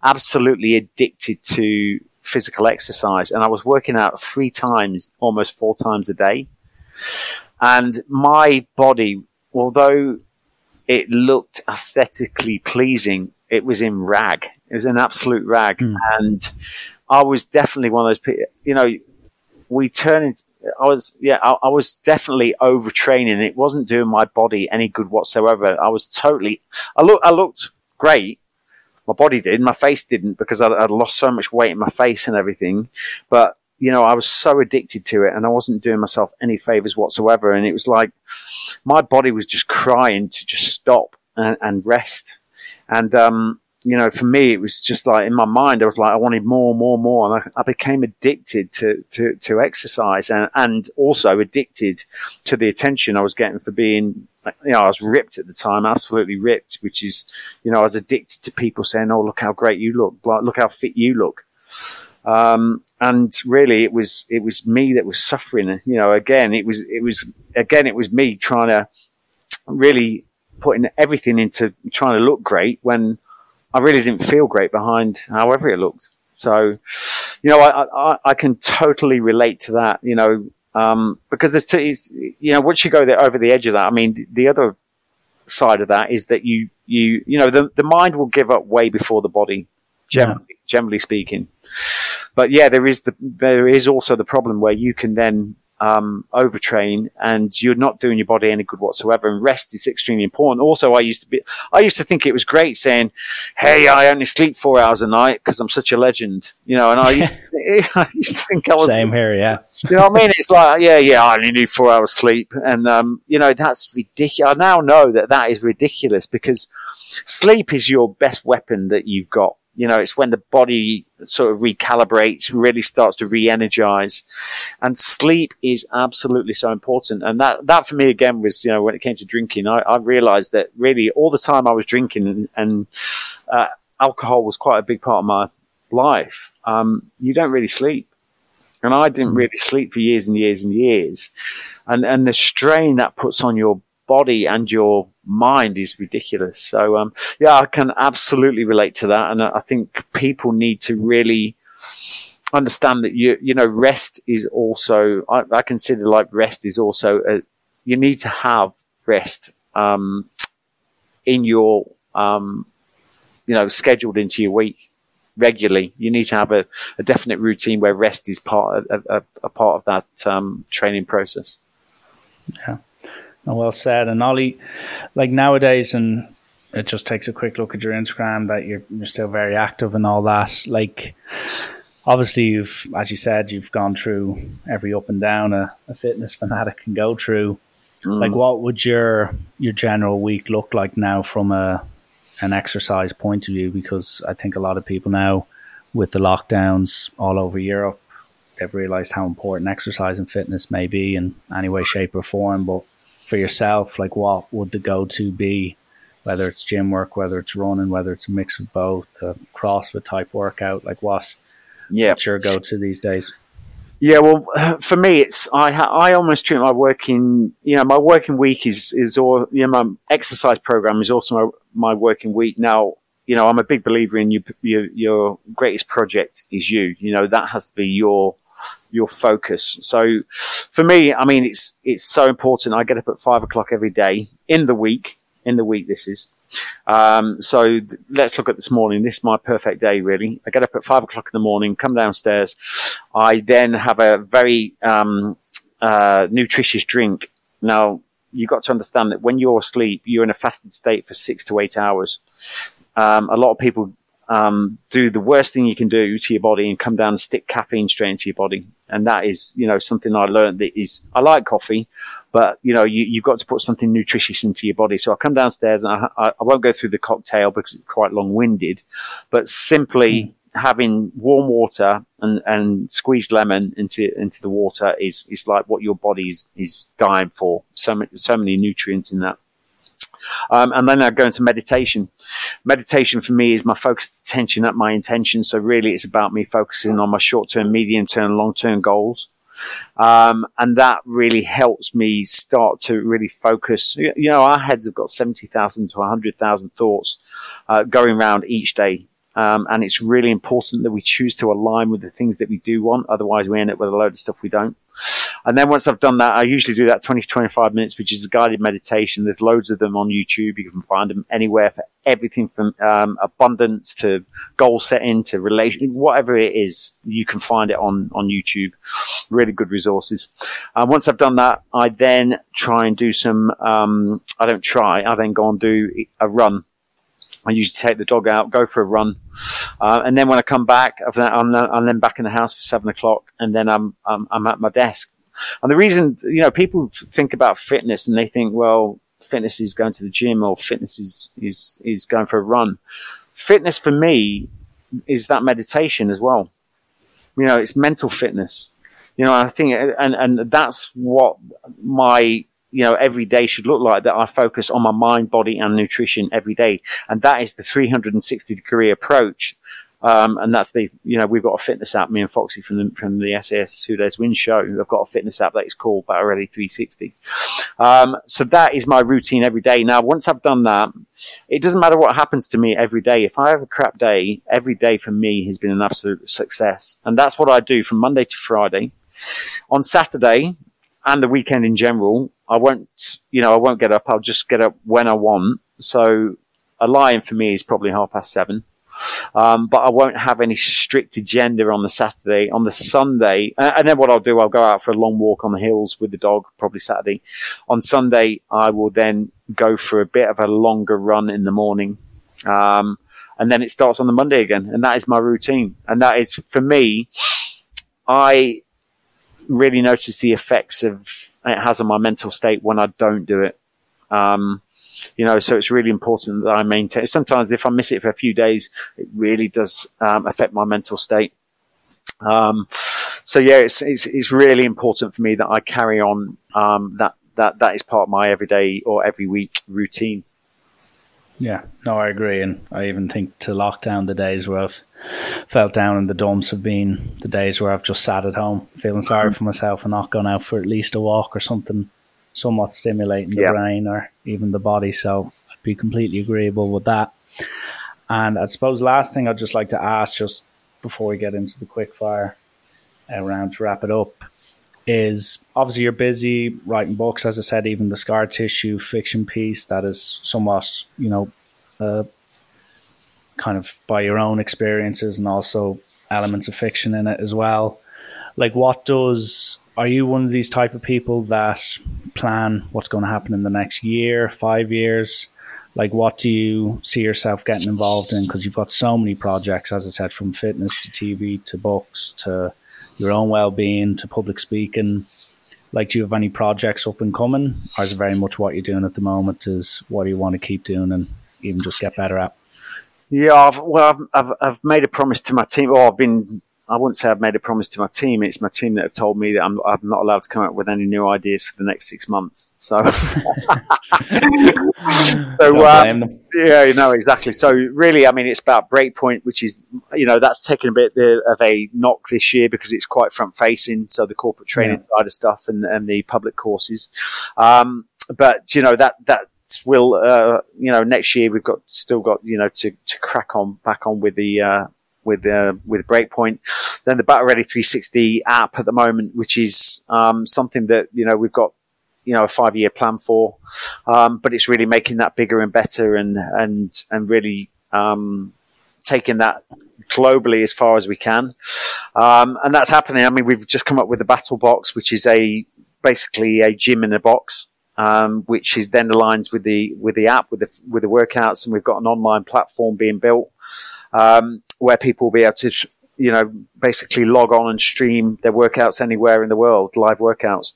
B: absolutely addicted to physical exercise, and I was working out three times, almost four times a day. And my body, although it looked aesthetically pleasing, it was in rag. It was an absolute rag. Mm. And I was definitely one of those people, you know, we turned I was, yeah, I, I, was definitely overtraining. It wasn't doing my body any good whatsoever. I was totally, I look, I looked great, my body did. My face didn't because I'd, I'd lost so much weight in my face and everything. But you know, I was so addicted to it and I wasn't doing myself any favors whatsoever. And it was like my body was just crying to just stop and, and rest. And, um, you know, for me, it was just like in my mind, I was like, I wanted more, more, more. And I, I became addicted to, to, to exercise and, and also addicted to the attention I was getting for being you know, I was ripped at the time, absolutely ripped, which is, you know, I was addicted to people saying, "Oh, look how great you look! Look how fit you look." Um, and really, it was it was me that was suffering. You know, again, it was it was again it was me trying to really putting everything into trying to look great when I really didn't feel great behind however it looked. So, you know, I, I, I can totally relate to that. You know, um, because there's two, you know, once you go there over the edge of that, I mean, the other side of that is that you, you, you know, the, the mind will give up way before the body, generally, yeah. generally speaking. But yeah, there is the, there is also the problem where you can then um, overtrain and you're not doing your body any good whatsoever. And rest is extremely important. Also, I used to be, I used to think it was great saying, Hey, I only sleep four hours a night because I'm such a legend, you know, and I, *laughs* *laughs* I used to think I was
A: same here. Yeah.
B: You know what I mean? It's like, yeah, yeah, I only need four hours sleep. And, um, you know, that's ridiculous. I now know that that is ridiculous because sleep is your best weapon that you've got you know, it's when the body sort of recalibrates, really starts to re-energize, and sleep is absolutely so important. And that that for me again was, you know, when it came to drinking, I, I realized that really all the time I was drinking and, and uh, alcohol was quite a big part of my life. Um, you don't really sleep, and I didn't mm. really sleep for years and years and years, and and the strain that puts on your body and your mind is ridiculous. So, um, yeah, I can absolutely relate to that. And I think people need to really understand that you, you know, rest is also, I, I consider like rest is also, a, you need to have rest, um, in your, um, you know, scheduled into your week regularly. You need to have a, a definite routine where rest is part of, a, a part of that um, training process.
A: Yeah well said. And Ollie, like nowadays, and it just takes a quick look at your Instagram that you're, you're still very active and all that. Like, obviously, you've, as you said, you've gone through every up and down a, a fitness fanatic can go through. Mm. Like, what would your your general week look like now from a an exercise point of view? Because I think a lot of people now, with the lockdowns all over Europe, they've realized how important exercise and fitness may be in any way, shape, or form. But for yourself, like what would the go to be? Whether it's gym work, whether it's running, whether it's a mix of both, a CrossFit type workout, like what? Yeah, what's your go to these days?
B: Yeah, well, *sighs* for me, it's I I almost treat my working you know my working week is is all you know my exercise program is also my, my working week now. You know, I'm a big believer in you, your your greatest project is you. You know, that has to be your your focus. So for me, I mean, it's, it's so important. I get up at five o'clock every day in the week, in the week this is. Um, so th- let's look at this morning. This is my perfect day, really. I get up at five o'clock in the morning, come downstairs. I then have a very, um, uh, nutritious drink. Now, you've got to understand that when you're asleep, you're in a fasted state for six to eight hours. Um, a lot of people um, do the worst thing you can do to your body and come down and stick caffeine straight into your body. And that is, you know, something I learned that is, I like coffee, but you know, you, you've got to put something nutritious into your body. So I come downstairs and I, I, I won't go through the cocktail because it's quite long winded, but simply mm. having warm water and, and squeezed lemon into, into the water is, is like what your body is, is dying for. So, so many nutrients in that. Um, and then I go into meditation. Meditation for me is my focused attention at my intention. So really it's about me focusing on my short term, medium term, long term goals. Um, and that really helps me start to really focus. You know, our heads have got 70,000 to 100,000 thoughts uh, going around each day. Um, and it's really important that we choose to align with the things that we do want. Otherwise, we end up with a load of stuff we don't. And then once I've done that, I usually do that 20 to 25 minutes, which is a guided meditation. There's loads of them on YouTube. You can find them anywhere for everything from um, abundance to goal setting to relation, whatever it is, you can find it on, on YouTube. Really good resources. Uh, once I've done that, I then try and do some, um, I don't try, I then go and do a run. I usually take the dog out, go for a run, uh, and then when I come back, I'm, I'm, then back in the house for seven o'clock, and then I'm, I'm, I'm at my desk. And the reason, you know, people think about fitness and they think, well, fitness is going to the gym or fitness is is is going for a run. Fitness for me is that meditation as well. You know, it's mental fitness. You know, I think, and and that's what my you know, every day should look like that I focus on my mind, body and nutrition every day. And that is the 360 degree approach. Um, and that's the, you know, we've got a fitness app, me and Foxy from the, from the SAS Who Dares Win show. I've got a fitness app that is called Battle Ready 360. Um, so that is my routine every day. Now, once I've done that, it doesn't matter what happens to me every day. If I have a crap day, every day for me has been an absolute success. And that's what I do from Monday to Friday. On Saturday, and the weekend in general, I won't, you know, I won't get up. I'll just get up when I want. So a lie-in for me is probably half past seven. Um, but I won't have any strict agenda on the Saturday. On the Sunday, and then what I'll do, I'll go out for a long walk on the hills with the dog, probably Saturday. On Sunday, I will then go for a bit of a longer run in the morning. Um, and then it starts on the Monday again. And that is my routine. And that is, for me, I really notice the effects of it has on my mental state when I don't do it. Um, you know, so it's really important that I maintain. Sometimes if I miss it for a few days, it really does um, affect my mental state. Um, so yeah, it's, it's, it's really important for me that I carry on um, that that that is part of my everyday or every week routine.
A: Yeah, no, I agree, and I even think to lock down the days where I've felt down in the dumps have been the days where I've just sat at home, feeling sorry for myself, and not gone out for at least a walk or something somewhat stimulating the yeah. brain or even the body. So I'd be completely agreeable with that. And I suppose last thing I'd just like to ask, just before we get into the quick fire round to wrap it up, is obviously you're busy writing books, as I said, even the scar tissue fiction piece that is somewhat, you know, uh, kind of by your own experiences and also elements of fiction in it as well. Like, what does are you one of these type of people that plan what's going to happen in the next year, five years? Like, what do you see yourself getting involved in? Because you've got so many projects, as I said, from fitness to TV to books to your own well being to public speaking. Like, do you have any projects up and coming, or is very much what you're doing at the moment? Is what do you want to keep doing and even just get better at?
B: Yeah, I've, well, I've, I've, I've made a promise to my team, or I've been I wouldn't say I've made a promise to my team. It's my team that have told me that I'm, I'm not allowed to come up with any new ideas for the next six months. So, *laughs* so uh, yeah, you know exactly. So really, I mean, it's about Breakpoint, which is you know that's taken a bit of a knock this year because it's quite front facing. So the corporate training yeah. side of stuff and, and the public courses, um, but you know that that will uh, you know next year we've got still got you know to, to crack on back on with the uh, with uh, with Breakpoint. Then the Battle Ready 360 app at the moment, which is um, something that you know we've got you know a five year plan for, um, but it's really making that bigger and better and and and really um, taking that globally as far as we can, um, and that's happening. I mean, we've just come up with the Battle Box, which is a basically a gym in a box. Um, which is then aligns with the with the app with the with the workouts, and we've got an online platform being built um, where people will be able to, you know, basically log on and stream their workouts anywhere in the world, live workouts.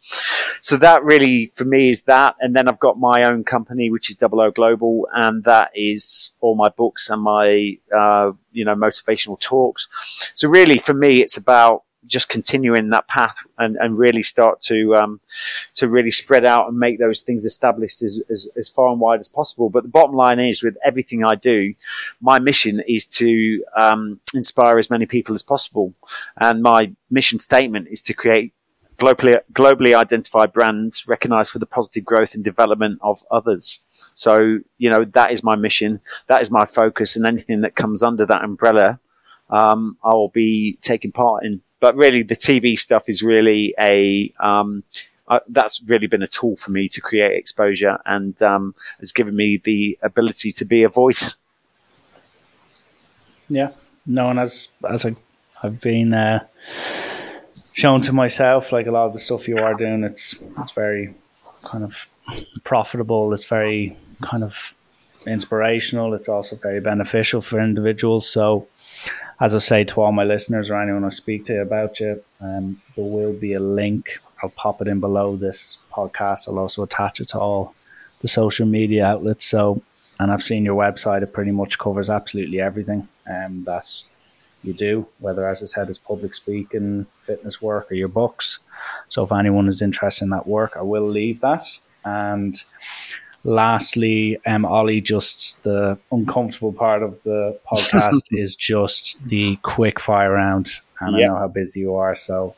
B: So that really, for me, is that. And then I've got my own company, which is Double O Global, and that is all my books and my, uh, you know, motivational talks. So really, for me, it's about just continuing that path and, and really start to um, to really spread out and make those things established as, as, as far and wide as possible. But the bottom line is, with everything I do, my mission is to um, inspire as many people as possible, and my mission statement is to create globally globally identified brands recognized for the positive growth and development of others. So, you know, that is my mission. That is my focus. And anything that comes under that umbrella, um, I will be taking part in but really the TV stuff is really a um, uh, that's really been a tool for me to create exposure and um, has given me the ability to be a voice.
A: Yeah, no, and as as I, I've been uh, shown to myself, like a lot of the stuff you are doing, it's it's very kind of profitable. It's very kind of inspirational. It's also very beneficial for individuals. So as I say to all my listeners or anyone I speak to about you, um, there will be a link. I'll pop it in below this podcast. I'll also attach it to all the social media outlets. So, and I've seen your website. It pretty much covers absolutely everything um, that you do, whether, as I said, it's public speaking, fitness work, or your books. So, if anyone is interested in that work, I will leave that. And lastly, um, Ollie, just the uncomfortable part of the *laughs* podcast is just the quick fire round. And yep. I know how busy you are, so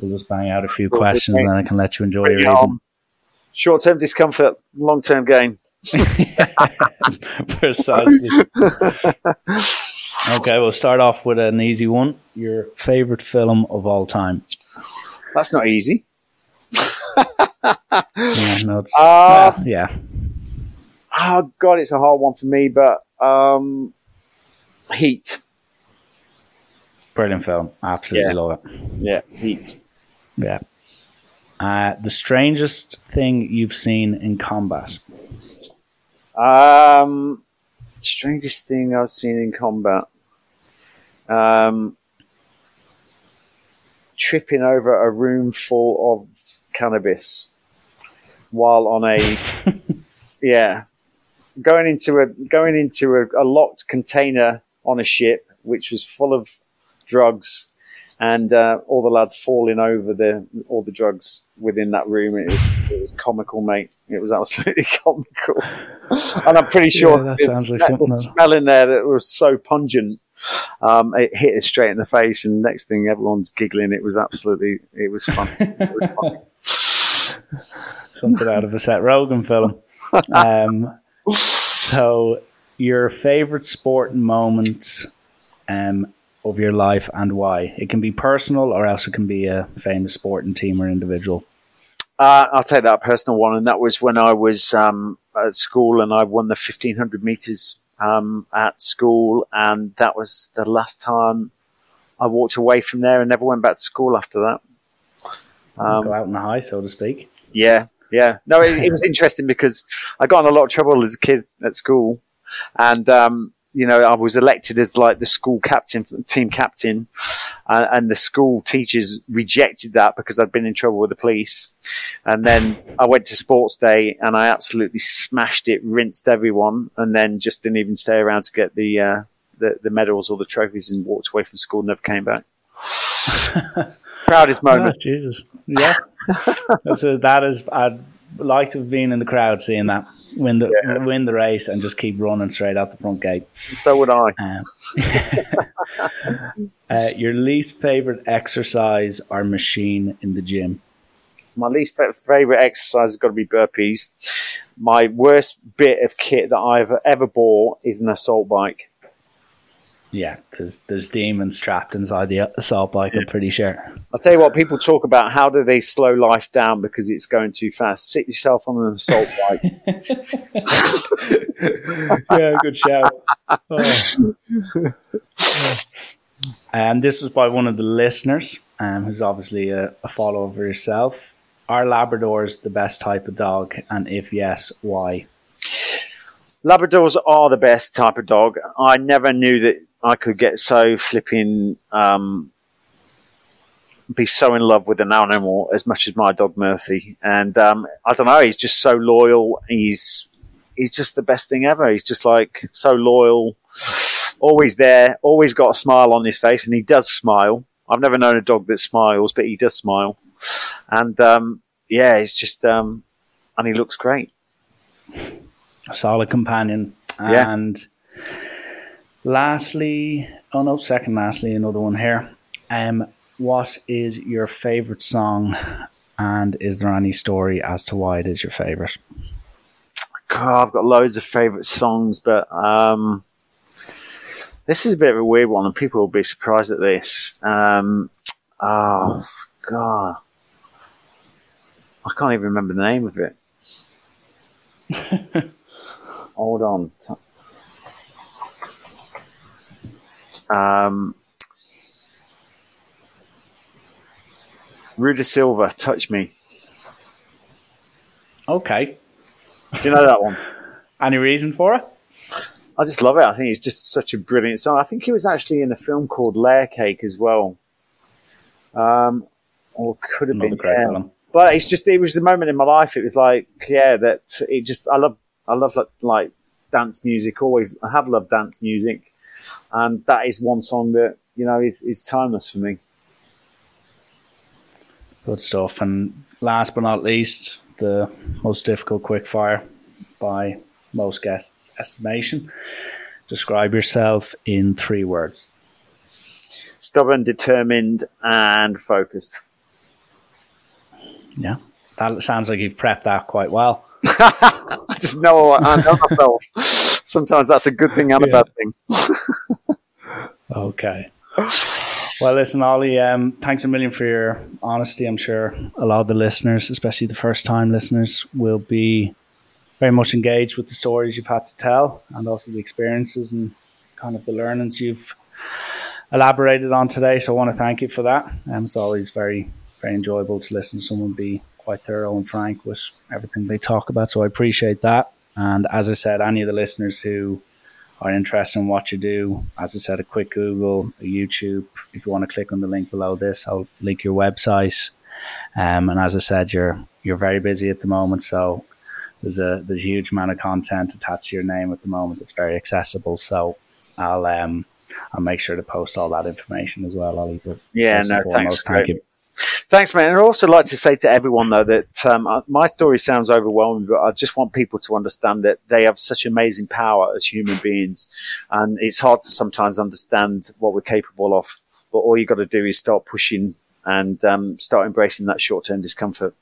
A: we'll just bang out a few questions and then I can let you enjoy your evening.
B: Short term discomfort, long term gain. *laughs*
A: Precisely. *laughs* okay, we'll start off with an easy one. Your favorite film of all time?
B: That's not easy.
A: yeah, no, it's, uh, well, yeah
B: oh god, it's a hard one for me, but um, Heat.
A: Brilliant film. Absolutely
B: Yeah.
A: love it.
B: Yeah, Heat.
A: Yeah. Uh, the strangest thing you've seen in combat.
B: Um, strangest thing I've seen in combat. Um, tripping over a room full of cannabis while on a *laughs* yeah, going into a going into a, a locked container on a ship which was full of drugs, and uh, all the lads falling over the all the drugs within that room. It was, it was comical, mate. It was absolutely *laughs* comical, and I'm pretty sure
A: Yeah, that sounds like something
B: the smell in there that was so pungent. Um, it hit us straight in the face, and next thing everyone's giggling. It was absolutely, it was fun. It was funny. *laughs*
A: Something out of a Seth Rogen film. *laughs* Um, so, your favorite sporting moment um, of your life and why? It can be personal, or else it can be a famous sporting team or individual.
B: Uh, I'll take that personal one, and that was when I was um, at school and I won the 1500 meters um, at school, and that was the last time I walked away from there and never went back to school after that. Um,
A: Go out in the high, so to speak.
B: yeah, yeah. No, it, it was interesting because I got in a lot of trouble as a kid at school, and um, you know I was elected as like the school captain, team captain, uh, and the school teachers rejected that because I'd been in trouble with the police. And then I went to sports day and I absolutely smashed it, rinsed everyone, and then just didn't even stay around to get the uh, the, the medals or the trophies and walked away from school. Never came back. *laughs* Proudest moment.
A: Jesus. Yeah. *laughs* so that is, I'd like to have been in the crowd seeing that. Win the
B: Yeah.
A: win the race and just keep running straight out the front gate.
B: So would I.
A: Um, *laughs* uh, your least favorite exercise or machine in the gym?
B: My least fa- favorite exercise has got to be burpees. My worst bit of kit that I've ever bought is an assault bike.
A: Yeah, there's there's demons trapped inside the assault bike. I'm pretty sure.
B: I'll tell you what, people talk about how do they slow life down because it's going too fast. Sit yourself on an assault bike. *laughs* *laughs*
A: yeah, good shout. Oh. And this was by one of the listeners, um, who's obviously a, a follower of yourself. Are Labradors the best type of dog? And if yes, why?
B: Labradors are the best type of dog. I never knew that I could get so flipping, um, be so in love with an animal as much as my dog Murphy. And um, I don't know, he's just so loyal. He's he's just the best thing ever. He's just like so loyal, always there, always got a smile on his face, and he does smile. I've never known a dog that smiles, but he does smile. And um, yeah, he's just um, and he looks great.
A: A solid companion.
B: Yeah.
A: And lastly, oh no, second lastly, another one here. Um, what is your favorite song? And is there any story as to why it is your favorite?
B: God, I've got loads of favourite songs, but um, this is a bit of a weird one, and people will be surprised at this. Um, oh, God. I can't even remember the name of it. *laughs* Hold on. Um, Rui Da Silva, Touch Me.
A: Okay.
B: Do you know that one? *laughs*
A: Any reason for it?
B: I just love it. I think it's just such a brilliant song. I think it was actually in a film called Layer Cake as well. Um, or could have
A: Another
B: been.
A: film.
B: But it's just it was the moment in my life. It was like yeah, that it just I love I love like, like dance music. Always I have loved dance music, and that is one song that you know is is timeless for me.
A: Good stuff. And last but not least, the most difficult quickfire by most guests' estimation. Describe yourself in three words.
B: Stubborn, determined, and focused.
A: Yeah. That sounds like you've prepped that quite well. *laughs*
B: I just know I know myself. *laughs* Sometimes that's a good thing and a
A: Yeah.
B: bad thing. *laughs*
A: Okay. Well, listen, Ollie, um, thanks a million for your honesty. I'm sure a lot of the listeners, especially the first time listeners, will be very much engaged with the stories you've had to tell and also the experiences and kind of the learnings you've elaborated on today. So I want to thank you for that. And um, it's always very, very enjoyable to listen to someone be quite thorough and frank with everything they talk about. So I appreciate that. And as I said, any of the listeners who are interested in what you do, as I said, a quick Google, a YouTube. If you want to click on the link below this, I'll link your website. Um, and as I said, you're you're very busy at the moment, so there's a there's a huge amount of content attached to your name at the moment. It's very accessible. So I'll um I'll make sure to post all that information as well.
B: But yeah, no, thanks. Thank you. Thanks, man. I'd also like to say to everyone, though, that um, my story sounds overwhelming, but I just want people to understand that they have such amazing power as human beings. And it's hard to sometimes understand what we're capable of. But all you've got to do is start pushing and um, start embracing that short term discomfort.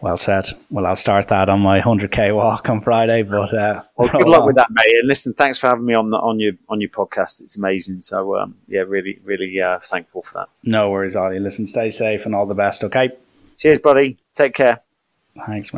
A: Well said. Well, I'll start that on my 100k walk on Friday. But uh,
B: well, *laughs* good luck with that, mate. And listen, thanks for having me on the, on your on your podcast. It's amazing. So um, yeah, really, really uh, thankful for that.
A: No worries, Ollie. Listen, stay safe and all the best. Okay.
B: Cheers, buddy. Take care.
A: Thanks, man.